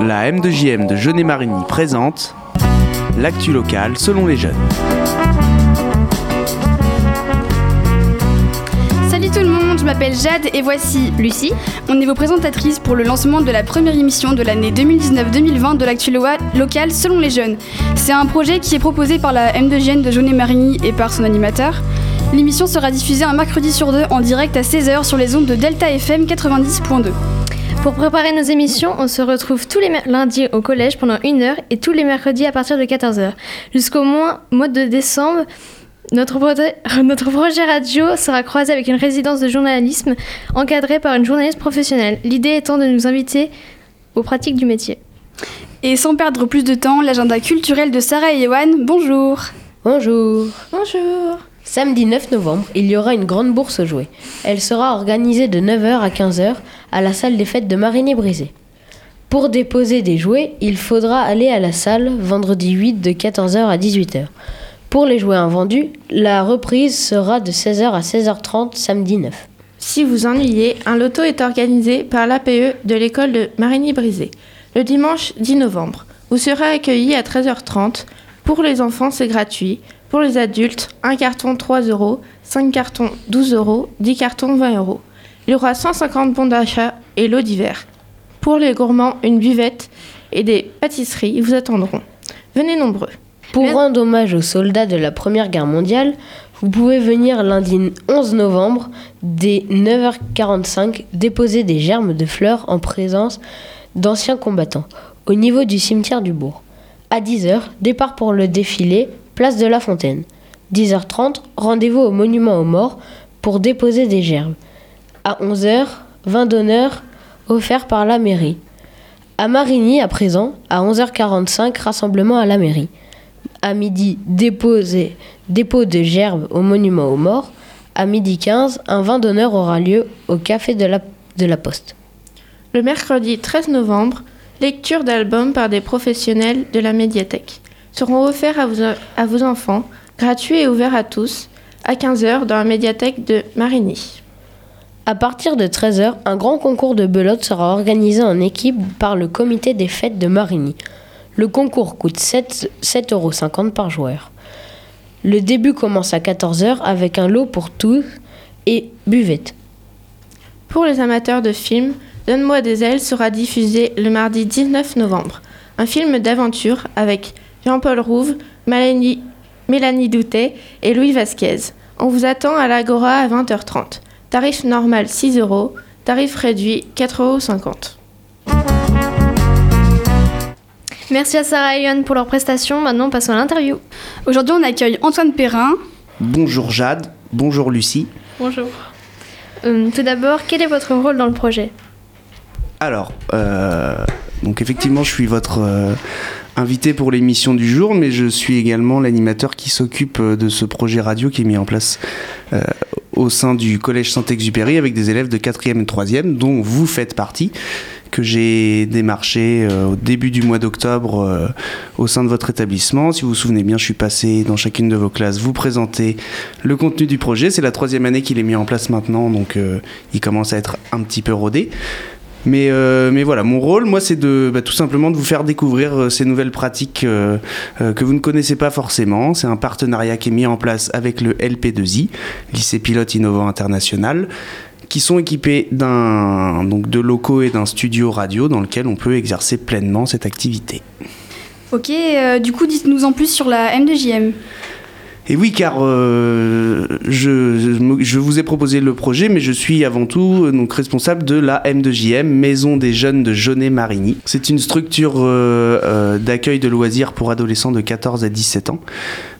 La M2JM de Jeunet-Marigny présente l'actu locale selon les jeunes. Salut tout le monde, je m'appelle Jade et voici Lucie. On est vos présentatrices pour le lancement de la première émission de l'année 2019-2020 de l'actu lo- locale selon les jeunes. C'est un projet qui est proposé par la M2JN de Jeunet-Marigny et par son animateur. L'émission sera diffusée un mercredi sur deux en direct à 16h sur les ondes de Delta FM 90.2. Pour préparer nos émissions, on se retrouve tous les lundis au collège pendant une heure et tous les mercredis à partir de 14h. Jusqu'au mois, mois de décembre, notre, projet- notre projet radio sera croisé avec une résidence de journalisme encadrée par une journaliste professionnelle. L'idée étant de nous inviter aux pratiques du métier. Et sans perdre plus de temps, l'agenda culturel de Sarah et Yohan, bonjour Bonjour. Bonjour Samedi 9 novembre, il y aura une grande bourse aux jouets. Elle sera organisée de 9h à 15h à la salle des fêtes de Marigny-Brisé. Pour déposer des jouets, il faudra aller à la salle vendredi 8 de 14h à 18h. Pour les jouets invendus, la reprise sera de 16h à 16h30 samedi 9. Si vous ennuyez, un loto est organisé par l'APE de l'école de Marigny-Brisé le dimanche 10 novembre. Vous serez accueillis à 13h30. Pour les enfants, c'est gratuit. Pour les adultes, un carton 3 euros, 5 cartons 12 euros, 10 cartons 20 euros. Il y aura 150 bons d'achat et l'eau d'hiver. Pour les gourmands, une buvette et des pâtisseries vous attendront. Venez nombreux. Pour rendre hommage aux soldats de la Première Guerre mondiale, vous pouvez venir lundi 11 novembre dès 9h45 déposer des germes de fleurs en présence d'anciens combattants au niveau du cimetière du bourg. À 10h, départ pour le défilé, place de la Fontaine. 10h30, rendez-vous au monument aux morts pour déposer des germes. À 11h, vin d'honneur offert par la mairie. À Marigny, à présent, à 11h45, rassemblement à la mairie. À midi, dépôt de gerbes au monument aux morts. À midi 15, un vin d'honneur aura lieu au café de la, de la Poste. Le mercredi 13 novembre, lecture d'albums par des professionnels de la médiathèque seront offerts à vos, à vos enfants, gratuits et ouverts à tous, à 15h dans la médiathèque de Marigny. À partir de 13h, un grand concours de belote sera organisé en équipe par le comité des fêtes de Marigny. Le concours coûte 7,50 euros par joueur. Le début commence à 14h avec un lot pour tous et buvette. Pour les amateurs de films, Donne-moi des ailes sera diffusé le mardi 19 novembre. Un film d'aventure avec Jean-Paul Rouve, Mélanie, Mélanie Doutet et Louis Vasquez. On vous attend à l'Agora à 20h30. Tarif normal 6 euros, tarif réduit 4,50 euros. Merci à Sarah et Yohan pour leur prestation. Maintenant, passons à l'interview. Aujourd'hui, on accueille Antoine Perrin. Bonjour Jade, bonjour Lucie. Bonjour. Euh, tout d'abord, quel est votre rôle dans le projet? Alors, euh, donc effectivement, je suis votre euh, invité pour l'émission du jour, mais je suis également l'animateur qui s'occupe euh, de ce projet radio qui est mis en place au sein du Collège Saint-Exupéry avec des élèves de 4e et 3e, dont vous faites partie, que j'ai démarché au début du mois d'octobre au sein de votre établissement. Si vous vous souvenez bien, je suis passé dans chacune de vos classes vous présenter le contenu du projet. C'est la troisième année qu'il est mis en place maintenant, donc il commence à être un petit peu rodé. Mais, euh, mais voilà, mon rôle, moi, c'est de bah, tout simplement de vous faire découvrir euh, ces nouvelles pratiques euh, que vous ne connaissez pas forcément. C'est un partenariat qui est mis en place avec le LP2I, lycée pilote innovant international, qui sont équipés d'un donc de locaux et d'un studio radio dans lequel on peut exercer pleinement cette activité. Ok, du coup, dites-nous en plus sur la M2JM. Et oui, car euh, je, vous ai proposé le projet, mais je suis avant tout euh, donc responsable de la M2JM, Maison des Jeunes de Jaunet-Marigny. C'est une structure euh, d'accueil de loisirs pour adolescents de 14 à 17 ans.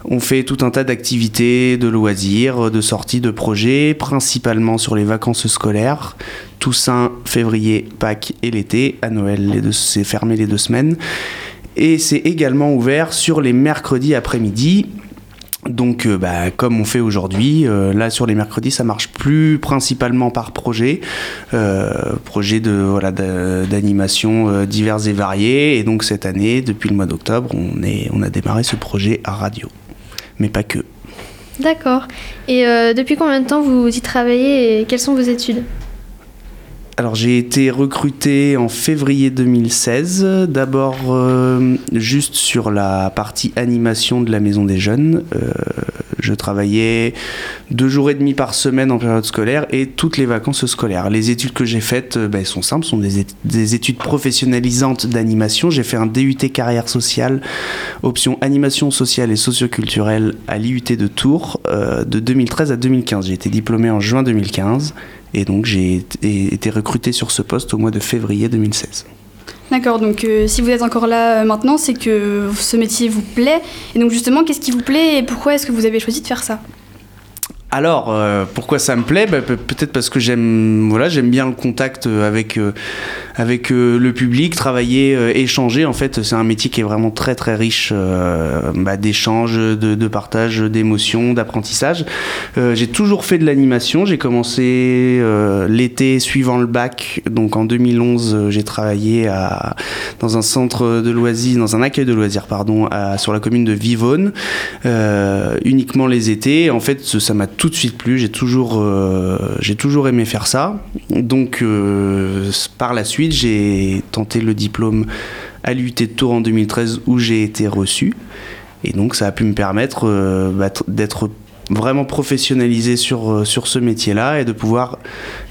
On fait tout un tas d'activités, de loisirs, de sorties, de projets, principalement sur les vacances scolaires, Toussaint, février, Pâques et l'été. À Noël, c'est fermé les deux semaines. Et c'est également ouvert sur les mercredis après-midi donc, euh, bah, comme on fait aujourd'hui, euh, là sur les mercredis, ça marche plus principalement par projet, euh, projet de voilà d'animation euh, divers et variés. Et donc cette année, depuis le mois d'octobre, on a démarré ce projet à radio, mais pas que. D'accord. Et depuis combien de temps vous y travaillez et quelles sont vos études? Alors j'ai été recruté en février 2016, d'abord euh, juste sur la partie animation de la Maison des Jeunes. Euh, je travaillais deux jours et demi par semaine en période scolaire et toutes les vacances scolaires. Les études que j'ai faites euh, ben, sont simples, sont des, des études professionnalisantes d'animation. J'ai fait un DUT carrière sociale, option animation sociale et socioculturelle à l'IUT de Tours de 2013 à 2015. J'ai été diplômé en juin 2015 et donc j'ai été recruté sur ce poste au mois de février 2016. D'accord, donc euh, si vous êtes encore là euh, maintenant, c'est que ce métier vous plaît. Et donc justement, qu'est-ce qui vous plaît et pourquoi est-ce que vous avez choisi de faire ça? Alors, euh, pourquoi ça me plaît? Bah, Peut-être parce que j'aime voilà, j'aime bien le contact avec, avec le public, travailler, échanger. En fait, c'est un métier qui est vraiment très très riche bah, d'échanges, de, de, partage, d'émotions, d'apprentissage. j'ai toujours fait de l'animation. J'ai commencé l'été suivant le bac. Donc en 2011, j'ai travaillé à, dans un centre de loisirs, dans un accueil de loisirs, pardon, sur la commune de Vivonne, uniquement les étés. En fait, ça m'a tout de suite plu. J'ai toujours, euh, toujours aimé faire ça. Donc, euh, par la suite, j'ai tenté le diplôme à l'UT de Tours en 2013 où j'ai été reçu. Et donc, ça a pu me permettre euh, bah, d'être vraiment professionnalisé sur, euh, sur ce métier-là et de pouvoir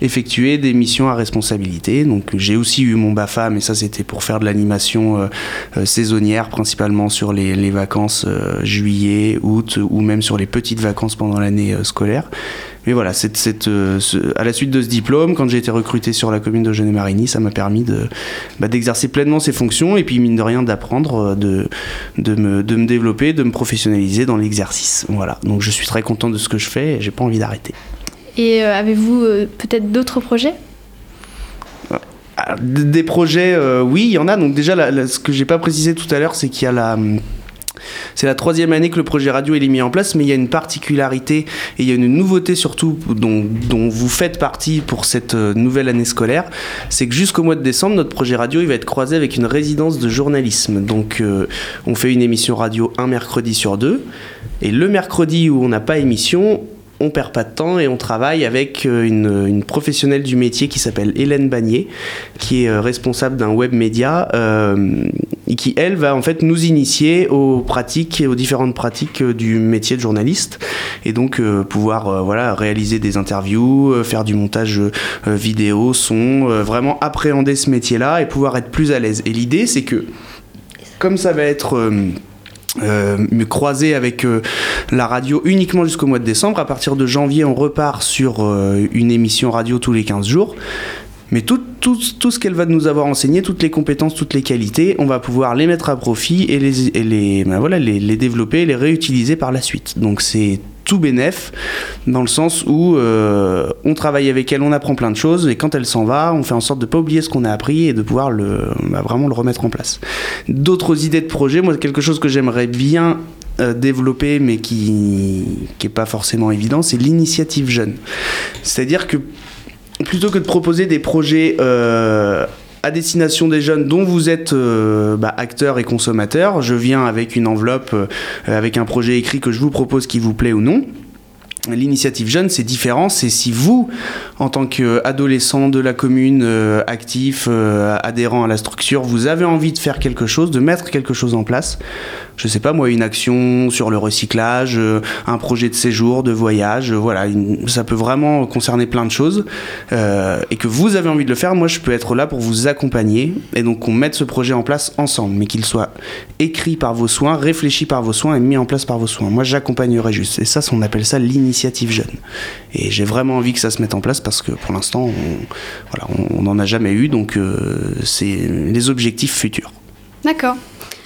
effectuer des missions à responsabilité. Donc j'ai aussi eu mon BAFA, mais ça c'était pour faire de l'animation euh, euh, saisonnière, principalement sur les, les vacances juillet, août ou même sur les petites vacances pendant l'année scolaire. Mais voilà, cette, cette, euh, à la suite de ce diplôme, quand j'ai été recruté sur la commune de et Marigny, ça m'a permis de, bah, d'exercer pleinement ces fonctions et puis, mine de rien, d'apprendre, euh, de, de, me, de me développer, de me professionnaliser dans l'exercice. Voilà, donc je suis très content de ce que je fais et j'ai pas envie d'arrêter. Et euh, avez-vous peut-être d'autres projets? Des projets, oui, il y en a. Donc déjà, ce que j'ai pas précisé tout à l'heure, c'est qu'il y a la, c'est la troisième année que le projet radio est mis en place, mais il y a une particularité et il y a une nouveauté surtout dont, vous faites partie pour cette euh, nouvelle année scolaire, c'est que jusqu'au mois de décembre, notre projet radio va être croisé avec une résidence de journalisme. Donc euh, on fait une émission radio un mercredi sur deux, et le mercredi où on n'a pas émission, on perd pas de temps et on travaille avec euh, une, professionnelle du métier qui s'appelle Hélène Bagné, qui est euh, responsable d'un web média euh, et qui, elle, va en fait nous initier aux pratiques et aux différentes pratiques du métier de journaliste et donc pouvoir voilà, réaliser des interviews, faire du montage vidéo, son, vraiment appréhender ce métier-là et pouvoir être plus à l'aise. Et l'idée, c'est que comme ça va être euh, me croiser avec euh, la radio uniquement jusqu'au mois de décembre. À partir de janvier, on repart sur euh, une émission radio tous les 15 jours. Mais tout, ce qu'elle va nous avoir enseigné, toutes les compétences, toutes les qualités, on va pouvoir les mettre à profit et les, ben développer les réutiliser par la suite. Donc c'est tout bénef dans le sens où euh, on travaille avec elle, on apprend plein de choses et quand elle s'en va, on fait en sorte de pas oublier ce qu'on a appris et de pouvoir le, bah, vraiment le remettre en place. D'autres idées de projet, moi quelque chose que j'aimerais bien euh, développer mais qui n'est pas forcément évident, c'est l'initiative jeune. C'est-à-dire que plutôt que de proposer des projets euh, à destination des jeunes dont vous êtes euh, bah, acteur et consommateur. Je viens avec une enveloppe, euh, avec un projet écrit que je vous propose qui vous plaît ou non. L'initiative jeune, c'est différent. C'est si vous, en tant qu'adolescent de la commune, euh, actif, adhérent à la structure, vous avez envie de faire quelque chose, de mettre quelque chose en place, je sais pas moi, une action sur le recyclage, euh, un projet de séjour, de voyage, euh, voilà, ça peut vraiment concerner plein de choses. Euh, et que vous avez envie de le faire, moi je peux être là pour vous accompagner et donc qu'on mette ce projet en place ensemble, mais qu'il soit écrit par vos soins, réfléchi par vos soins et mis en place par vos soins. Moi j'accompagnerai juste. Et ça, on appelle ça l'initiative jeune. Et j'ai vraiment envie que ça se mette en place parce que pour l'instant, on n'en a jamais eu, donc c'est les objectifs futurs. D'accord.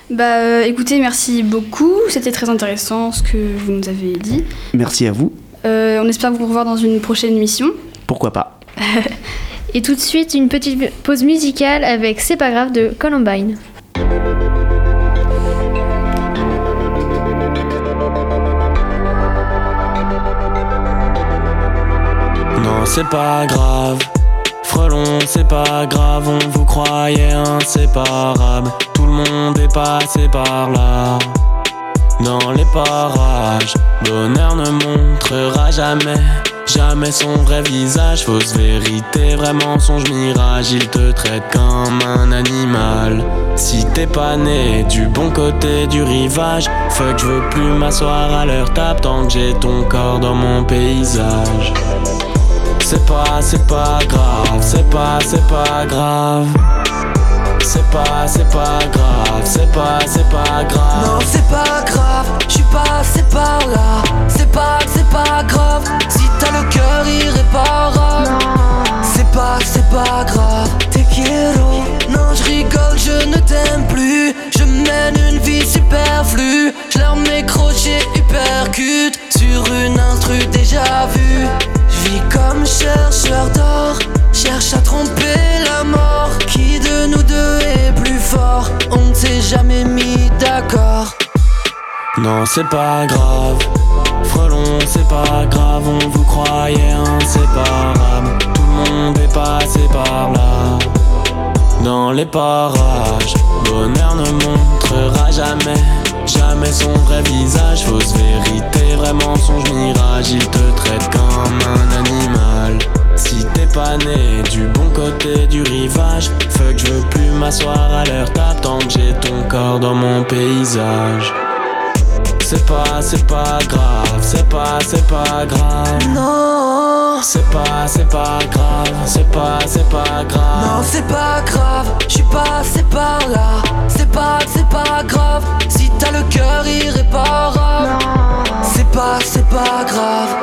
Bah euh, écoutez, merci beaucoup. C'était très intéressant ce que vous nous avez dit. Merci à vous. Euh, on espère vous revoir dans une prochaine mission. Pourquoi pas Et tout de suite, une petite pause musicale avec C'est pas grave de Columbine. C'est pas grave. Frelon, c'est pas grave, on vous croyait inséparable. Tout le monde est passé par là. Dans les parages, bonheur ne montrera jamais Jamais son vrai visage, fausse vérité, vraiment songe mirage. Il te traite comme un animal. Si t'es pas né du bon côté du rivage, fuck, je veux plus m'asseoir à leur table tant que j'ai ton corps dans mon paysage. C'est pas, c'est pas grave, c'est pas, c'est pas grave. C'est pas, c'est pas grave, c'est pas, c'est pas grave. Non, c'est pas grave, je suis passé par là. C'est pas, c'est pas grave, si t'as le cœur irréparable. C'est pas, c'est pas grave, t'es quiero. Non, je rigole, je ne t'aime plus. On ne s'est jamais mis d'accord. Non, c'est pas grave. Frelon, c'est pas grave, on vous croyait inséparable. Tout le monde est passé par là. Dans les parages, bonheur ne montrera jamais, jamais son vrai visage. Fausse vérité, vraiment songe mirage. Il te traite comme un animal. Pas né du bon côté du rivage, fuck, je veux plus m'asseoir à leur table tant que j'ai ton corps dans mon paysage. C'est pas, c'est pas grave, c'est pas, c'est pas grave. Non, C'est pas, c'est pas grave, c'est pas, c'est pas grave. non, c'est pas grave. Je suis passé par là. C'est pas, c'est pas grave. Si t'as le cœur irréparable. C'est pas, c'est pas grave.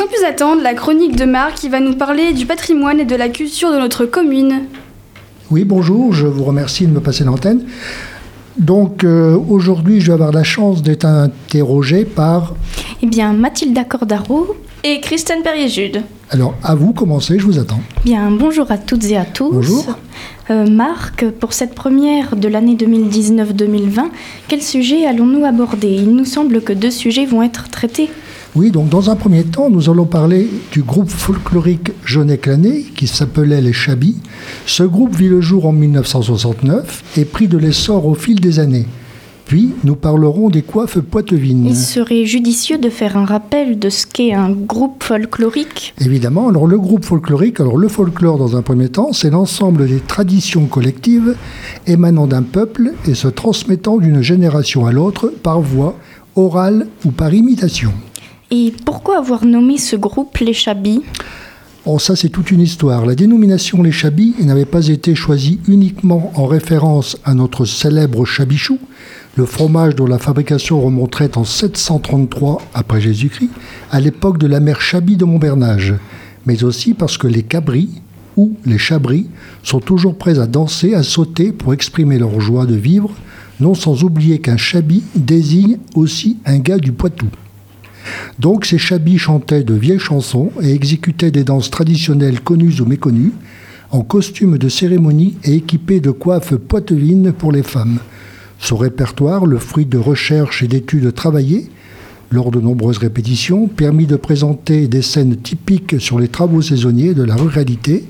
Sans plus attendre, la chronique de Marc qui va nous parler du patrimoine et de la culture de notre commune. Oui, bonjour, je vous remercie de me passer l'antenne. Donc euh, aujourd'hui, je vais avoir la chance d'être interrogé par... Eh bien, Mathilda Cordaro. Et Christine Perrier-Jude. Alors, à vous, commencez, je vous attends. Bien, bonjour à toutes et à tous. Bonjour. Euh, Marc, pour cette première de l'année 2019-2020, quel sujet allons-nous aborder? Il nous semble que deux sujets vont être traités. Oui, donc dans un premier temps, nous allons parler du groupe folklorique Jeunet-Clané qui s'appelait les Chabis. Ce groupe vit le jour en 1969 et prit de l'essor au fil des années. Puis, nous parlerons des coiffes poitevines. Il serait judicieux de faire un rappel de ce qu'est un groupe folklorique? Évidemment, alors le groupe folklorique, alors le folklore dans un premier temps, c'est l'ensemble des traditions collectives émanant d'un peuple et se transmettant d'une génération à l'autre par voie orale ou par imitation. Et pourquoi avoir nommé ce groupe les Chabis? Oh, ça, c'est toute une histoire. La dénomination les Chabis n'avait pas été choisie uniquement en référence à notre célèbre chabichou, le fromage dont la fabrication remonterait en 733 après Jésus-Christ, à l'époque de la mère Chabi de Montbernage, mais aussi parce que les cabris ou les chabris sont toujours prêts à danser, à sauter pour exprimer leur joie de vivre, non sans oublier qu'un chabi désigne aussi un gars du Poitou. Donc ces chabis chantaient de vieilles chansons et exécutaient des danses traditionnelles connues ou méconnues, en costume de cérémonie et équipés de coiffes poitevines pour les femmes. Ce répertoire, le fruit de recherches et d'études travaillées, lors de nombreuses répétitions, permit de présenter des scènes typiques sur les travaux saisonniers de la ruralité,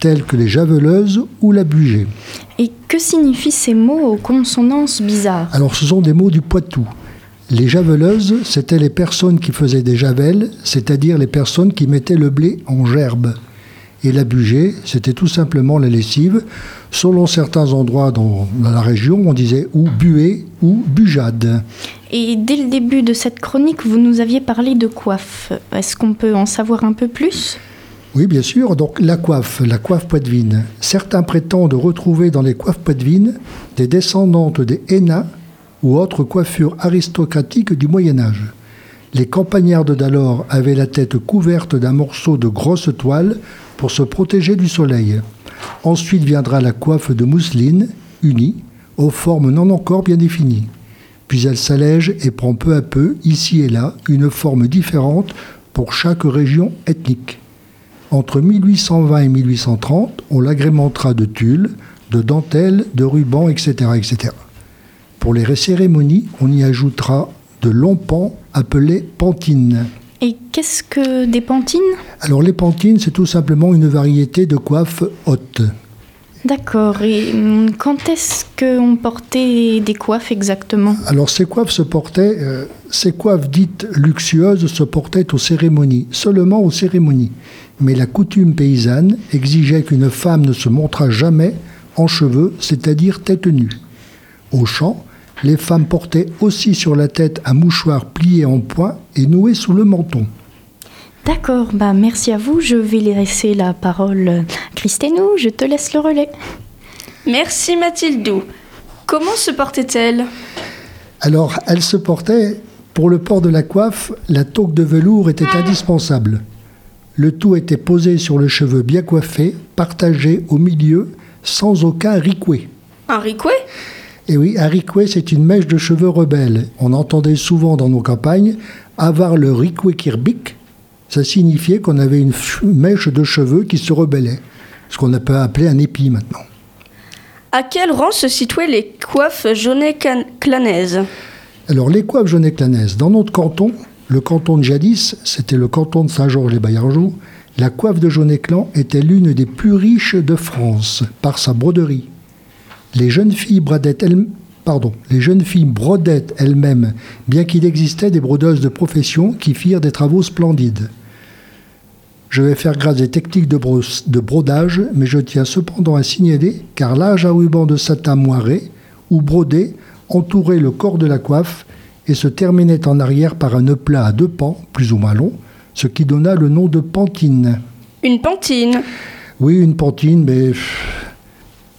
telles que les javeleuses ou la bugée. Et que signifient ces mots aux consonances bizarres? Alors ce sont des mots du Poitou. Les javeleuses, c'étaient les personnes qui faisaient des javelles, c'est-à-dire les personnes qui mettaient le blé en gerbe. Et la bugée, c'était tout simplement la lessive. Selon certains endroits dans, dans la région, on disait ou buée ou bujade. Et dès le début de cette chronique, vous nous aviez parlé de coiffe. Est-ce qu'on peut en savoir un peu plus? Oui, bien sûr. Donc la coiffe, la coiffe poitevine. Certains prétendent retrouver dans les coiffes poitevines des descendantes des hennas ou autres coiffures aristocratiques du Moyen Âge. Les campagnardes d'alors avaient la tête couverte d'un morceau de grosse toile pour se protéger du soleil. Ensuite viendra la coiffe de mousseline, unie, aux formes non encore bien définies. Puis elle s'allège et prend peu à peu, ici et là, une forme différente pour chaque région ethnique. Entre 1820 et 1830, on l'agrémentera de tulle, de dentelle, de ruban, etc., etc. Pour les cérémonies, on y ajoutera de longs pans appelés pantines. Et qu'est-ce que des pantines? Alors les pantines, c'est tout simplement une variété de coiffe haute. D'accord. Et hum, quand est-ce qu'on portait des coiffes exactement? Alors ces coiffes se portaient, euh, ces coiffes dites luxueuses se portaient aux cérémonies, seulement aux cérémonies. Mais la coutume paysanne exigeait qu'une femme ne se montrât jamais en cheveux, c'est-à-dire tête nue. Au champ, les femmes portaient aussi sur la tête un mouchoir plié en point et noué sous le menton. D'accord, bah merci à vous. Je vais laisser la parole à Christénou. Je te laisse le relais. Merci Mathildou. Comment se portait-elle? Alors, elle se portait, pour le port de la coiffe, la toque de velours était indispensable. Le tout était posé sur le cheveu bien coiffé, partagé au milieu, sans aucun ricouet. Un ricouet Et oui, un ricouet, c'est une mèche de cheveux rebelle. On entendait souvent dans nos campagnes avoir le ricouet kirbic. Ça signifiait qu'on avait une mèche de cheveux qui se rebellait. Ce qu'on peut appeler un épi maintenant. À quel rang se situaient les coiffes jaunet-clanaises Alors, les coiffes jaunet-clanaises, dans notre canton, le canton de jadis, c'était le canton de Saint-Georges-les-Baillargeaux, la coiffe de Jaunet-Clan était l'une des plus riches de France par sa broderie. Les jeunes filles brodaient elles, pardon, les jeunes filles brodaient elles-mêmes, bien qu'il existait des brodeuses de profession qui firent des travaux splendides. Je vais faire grâce des techniques de, brodage, mais je tiens cependant à signaler, car l'âge à ruban de satin moiré ou brodé entourait le corps de la coiffe et se terminait en arrière par un nœud plat à deux pans, plus ou moins long, ce qui donna le nom de pantine. Une pantine? Oui, une pantine, mais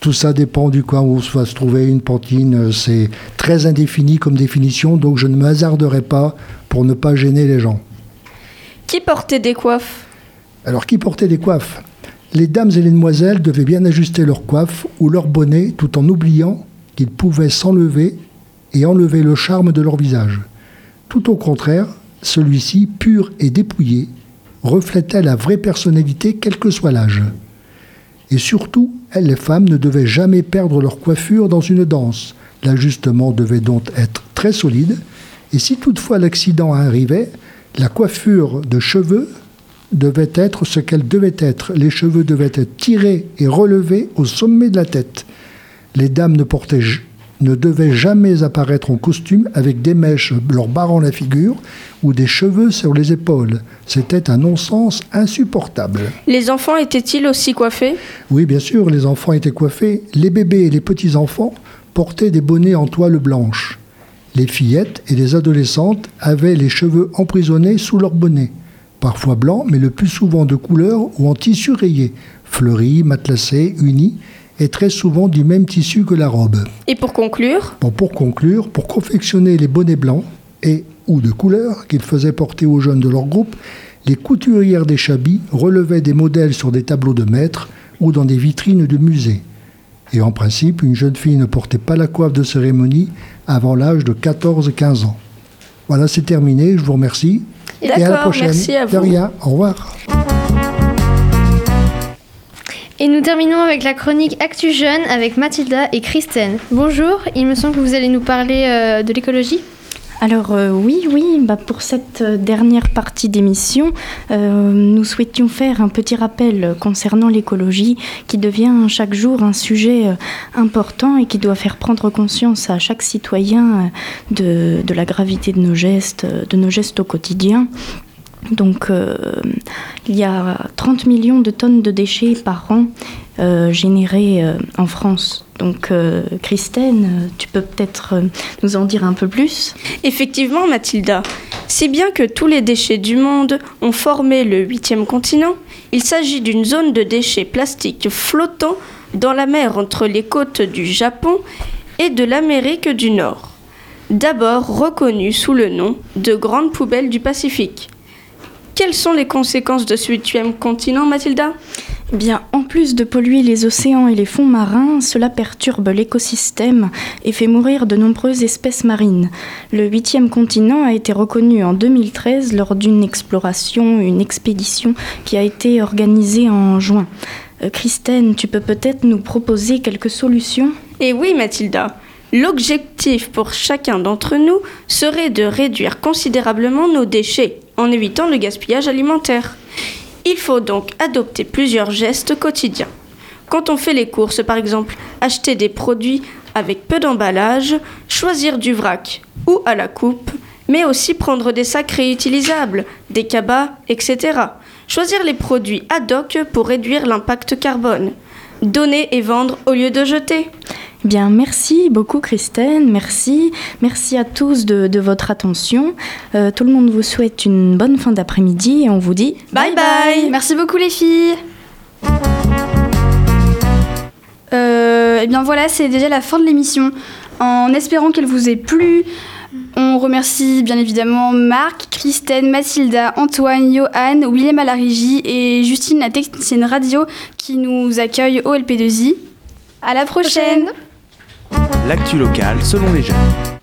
tout ça dépend du coin où va se trouver une pantine. C'est très indéfini comme définition, donc je ne me hasarderai pas pour ne pas gêner les gens. Qui portait des coiffes? Alors, qui portait des coiffes? Les dames et les demoiselles devaient bien ajuster leur coiffe ou leur bonnet tout en oubliant qu'ils pouvaient s'enlever et enlever le charme de leur visage. Tout au contraire, celui-ci, pur et dépouillé, reflétait la vraie personnalité quel que soit l'âge. Et surtout, les femmes, ne devaient jamais perdre leur coiffure dans une danse. L'ajustement devait donc être très solide, et si toutefois l'accident arrivait, la coiffure de cheveux devait être ce qu'elle devait être. Les cheveux devaient être tirés et relevés au sommet de la tête. Les dames ne, portaient, ne devaient jamais apparaître en costume avec des mèches leur barrant la figure ou des cheveux sur les épaules. C'était un non-sens insupportable. Les enfants étaient-ils aussi coiffés? Oui, bien sûr, les enfants étaient coiffés. Les bébés et les petits-enfants portaient des bonnets en toile blanche. Les fillettes et les adolescentes avaient les cheveux emprisonnés sous leur bonnet, parfois blancs, mais le plus souvent de couleur ou en tissu rayé, fleuris, matelassés, unis, et très souvent du même tissu que la robe. Et pour conclure, Bon, pour conclure, pour confectionner les bonnets blancs et ou de couleur qu'ils faisaient porter aux jeunes de leur groupe, les couturières des chabis relevaient des modèles sur des tableaux de maître ou dans des vitrines de musées. Et en principe, une jeune fille ne portait pas la coiffe de cérémonie avant l'âge de 14-15 ans. Voilà, c'est terminé, je vous remercie. Et à la prochaine. merci à De vous. rien, au revoir. Et nous terminons avec la chronique Actu Jeune avec Mathilda et Christine. Bonjour, il me semble que vous allez nous parler euh, de l'écologie. Alors euh, oui, oui, bah, pour cette euh, dernière partie d'émission, nous souhaitions faire un petit rappel concernant l'écologie qui devient chaque jour un sujet important et qui doit faire prendre conscience à chaque citoyen de, de la gravité de nos gestes, de nos gestes au quotidien. Donc euh, il y a 30 millions de tonnes de déchets par an euh, générés euh, en France. Donc Christine, tu peux peut-être nous en dire un peu plus? Effectivement Mathilda, si bien que tous les déchets du monde ont formé le huitième continent, il s'agit d'une zone de déchets plastiques flottant dans la mer entre les côtes du Japon et de l'Amérique du Nord. D'abord reconnue sous le nom de Grande Poubelle du Pacifique. Quelles sont les conséquences de ce huitième continent, Mathilda? Bien, en plus de polluer les océans et les fonds marins, cela perturbe l'écosystème et fait mourir de nombreuses espèces marines. Le huitième continent a été reconnu en 2013 lors d'une exploration, une expédition qui a été organisée en juin. Euh, Christine, tu peux peut-être nous proposer quelques solutions? Et oui, Mathilda. L'objectif pour chacun d'entre nous serait de réduire considérablement nos déchets en évitant le gaspillage alimentaire. Il faut donc adopter plusieurs gestes quotidiens. Quand on fait les courses, par exemple, acheter des produits avec peu d'emballage, choisir du vrac ou à la coupe, mais aussi prendre des sacs réutilisables, des cabas, etc. Choisir les produits ad hoc pour réduire l'impact carbone. Donner et vendre au lieu de jeter. Bien, merci beaucoup Christine, merci. Merci à tous de, de votre attention. Euh, tout le monde vous souhaite une bonne fin d'après-midi et on vous dit Bye bye Merci beaucoup les filles. Euh, et bien voilà, c'est déjà la fin de l'émission. En espérant qu'elle vous ait plu, on remercie bien évidemment Marc, Christine, Mathilda, Antoine, Johan, William à et Justine, la technicienne radio, qui nous accueille au LP2I. À la prochaine. L'actu locale selon les jeunes.